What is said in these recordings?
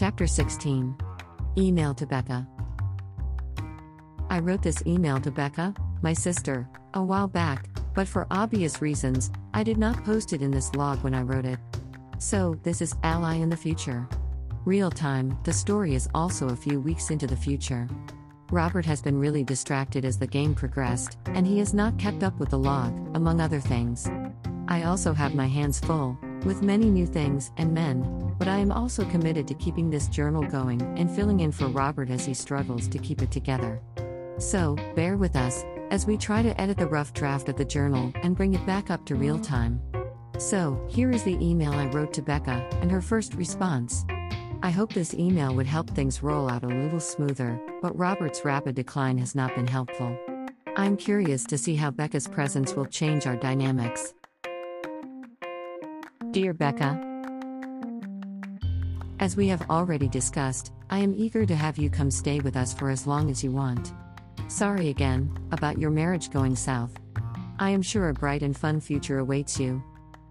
Chapter 16 Email to Beca. I wrote this email to Beca, my sister, a while back, but for obvious reasons, I did not post it in this log when I wrote it. So, this is Ally in the future. Real time, the story is also a few weeks into the future. Robert has been really distracted as the game progressed, and he has not kept up with the log, among other things. I also have my hands full, with many new things and men, but I am also committed to keeping this journal going and filling in for Robert as he struggles to keep it together. So, bear with us, as we try to edit the rough draft of the journal and bring it back up to real time. So, here is the email I wrote to Beca, and her first response. I hope this email would help things roll out a little smoother, but Robert's rapid decline has not been helpful. I'm curious to see how Beca's presence will change our dynamics. Dear Beca, As we have already discussed, I am eager to have you come stay with us for as long as you want. Sorry again about your marriage going south. I am sure a bright and fun future awaits you.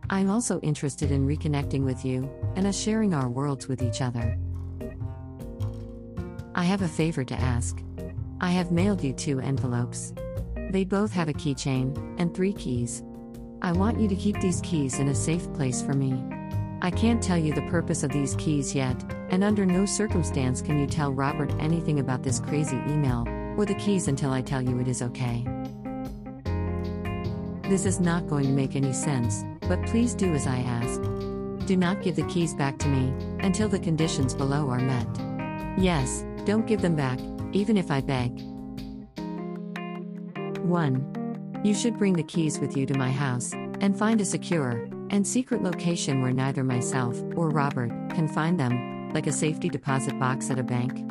I'm also interested in reconnecting with you and us sharing our worlds with each other. I have a favor to ask. I have mailed you two envelopes. They both have a keychain and three keys. I want you to keep these keys in a safe place for me. I can't tell you the purpose of these keys yet, and under no circumstance can you tell Robert anything about this crazy email or the keys until I tell you it is okay. This is not going to make any sense, but please do as I ask. Do not give the keys back to me until the conditions below are met. Yes, don't give them back, even if I beg. 1. You should bring the keys with you to my house and find a secure and secret location where neither myself or Robert can find them, like a safety deposit box at a bank.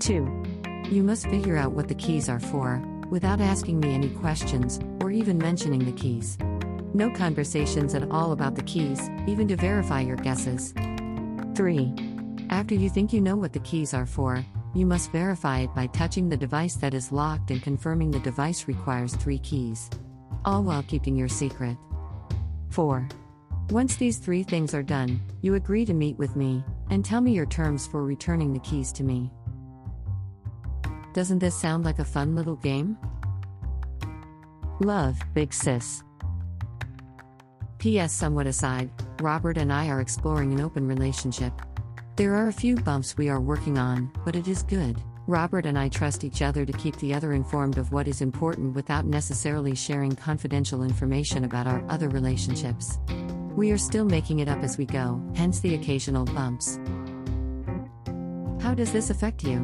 2. You must figure out what the keys are for, without asking me any questions or even mentioning the keys. No conversations at all about the keys, even to verify your guesses. 3. After you think you know what the keys are for, you must verify it by touching the device that is locked and confirming the device requires three keys. All while keeping your secret. 4. Once these three things are done, you agree to meet with me and tell me your terms for returning the keys to me. Doesn't this sound like a fun little game? Love, Big Sis. P.S. Somewhat aside, Robert and I are exploring an open relationship. There are a few bumps we are working on, but it is good. Robert and I trust each other to keep the other informed of what is important without necessarily sharing confidential information about our other relationships. We are still making it up as we go, hence the occasional bumps. How does this affect you?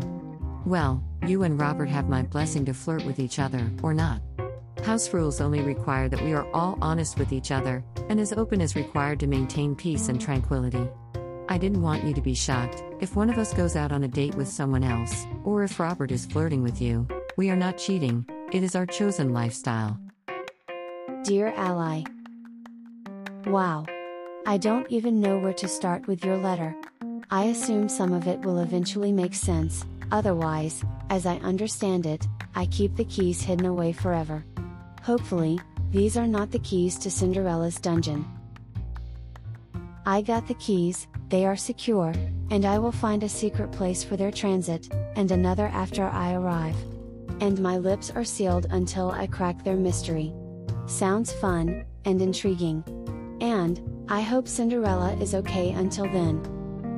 Well, you and Robert have my blessing to flirt with each other, or not. House rules only require that we are all honest with each other, and as open as required to maintain peace and tranquility. I didn't want you to be shocked if one of us goes out on a date with someone else, or if Robert is flirting with you. We are not cheating, it is our chosen lifestyle. Dear Ally. Wow. I don't even know where to start with your letter. I assume some of it will eventually make sense, otherwise, as I understand it, I keep the keys hidden away forever. Hopefully, these are not the keys to Cinderella's dungeon. I got the keys, they are secure, and I will find a secret place for their transit, and another after I arrive. And my lips are sealed until I crack their mystery. Sounds fun, and intriguing. And, I hope Cinderella is okay until then.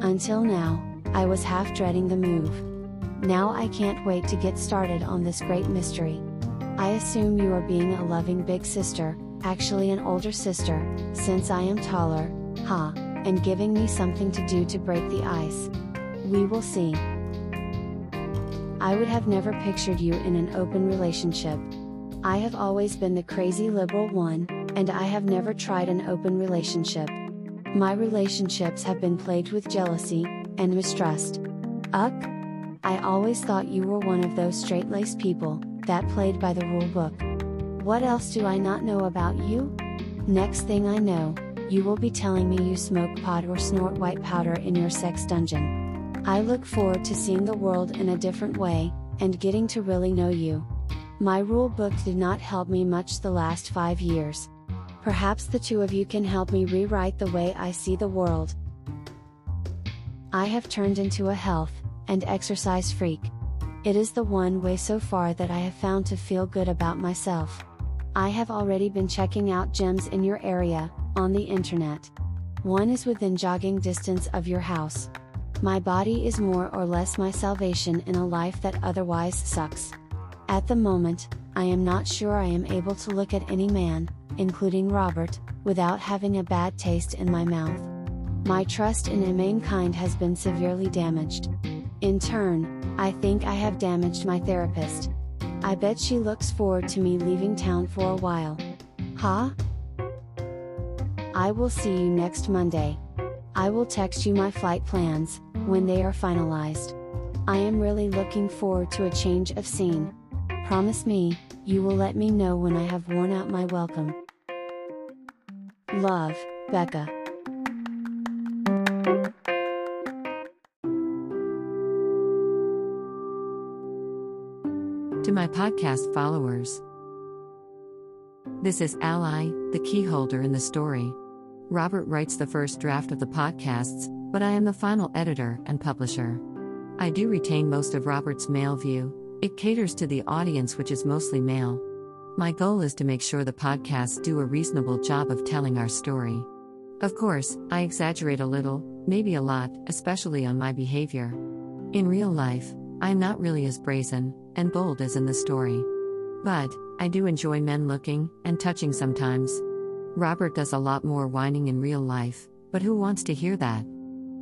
Until now, I was half dreading the move. Now I can't wait to get started on this great mystery. I assume you are being a loving big sister, actually an older sister, since I am taller, ha, and giving me something to do to break the ice. We will see. I would have never pictured you in an open relationship. I have always been the crazy liberal one, and I have never tried an open relationship. My relationships have been plagued with jealousy and mistrust. Uck? I always thought you were one of those straight laced people that played by the rule book. What else do I not know about you? Next thing I know, you will be telling me you smoke pot or snort white powder in your sex dungeon. I look forward to seeing the world in a different way, and getting to really know you. My rule book did not help me much the last five years. Perhaps the two of you can help me rewrite the way I see the world. I have turned into a health and exercise freak. It is the one way so far that I have found to feel good about myself. I have already been checking out gyms in your area, on the internet. One is within jogging distance of your house. My body is more or less my salvation in a life that otherwise sucks. At the moment, I am not sure I am able to look at any man, including Robert, without having a bad taste in my mouth. My trust in mankind has been severely damaged. In turn, I think I have damaged my therapist. I bet she looks forward to me leaving town for a while. Huh? I will see you next Monday. I will text you my flight plans, when they are finalized. I am really looking forward to a change of scene. Promise me, you will let me know when I have worn out my welcome. Love, Beca. To my podcast followers, this is Ally, the keyholder in the story. Robert writes the first draft of the podcasts, but I am the final editor and publisher. I do retain most of Robert's male view, it caters to the audience, which is mostly male. My goal is to make sure the podcasts do a reasonable job of telling our story. Of course, I exaggerate a little, maybe a lot, especially on my behavior. In real life, I am not really as brazen and bold as in the story. But, I do enjoy men looking and touching sometimes. Robert does a lot more whining in real life, but who wants to hear that?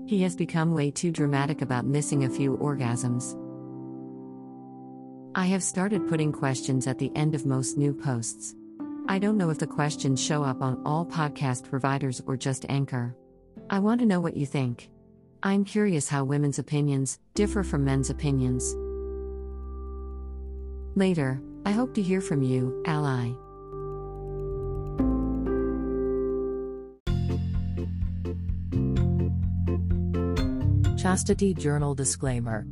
He has become way too dramatic about missing a few orgasms. I have started putting questions at the end of most new posts. I don't know if the questions show up on all podcast providers or just Anchor. I want to know what you think. I'm curious how women's opinions differ from men's opinions. Later, I hope to hear from you, ally. Chastity Journal Disclaimer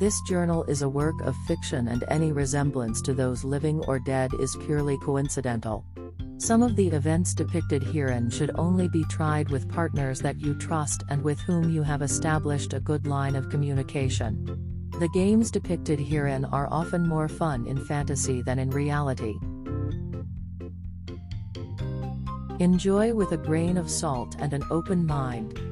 this journal is a work of fiction and any resemblance to those living or dead is purely coincidental. Some of the events depicted herein should only be tried with partners that you trust and with whom you have established a good line of communication. The games depicted herein are often more fun in fantasy than in reality. Enjoy with a grain of salt and an open mind.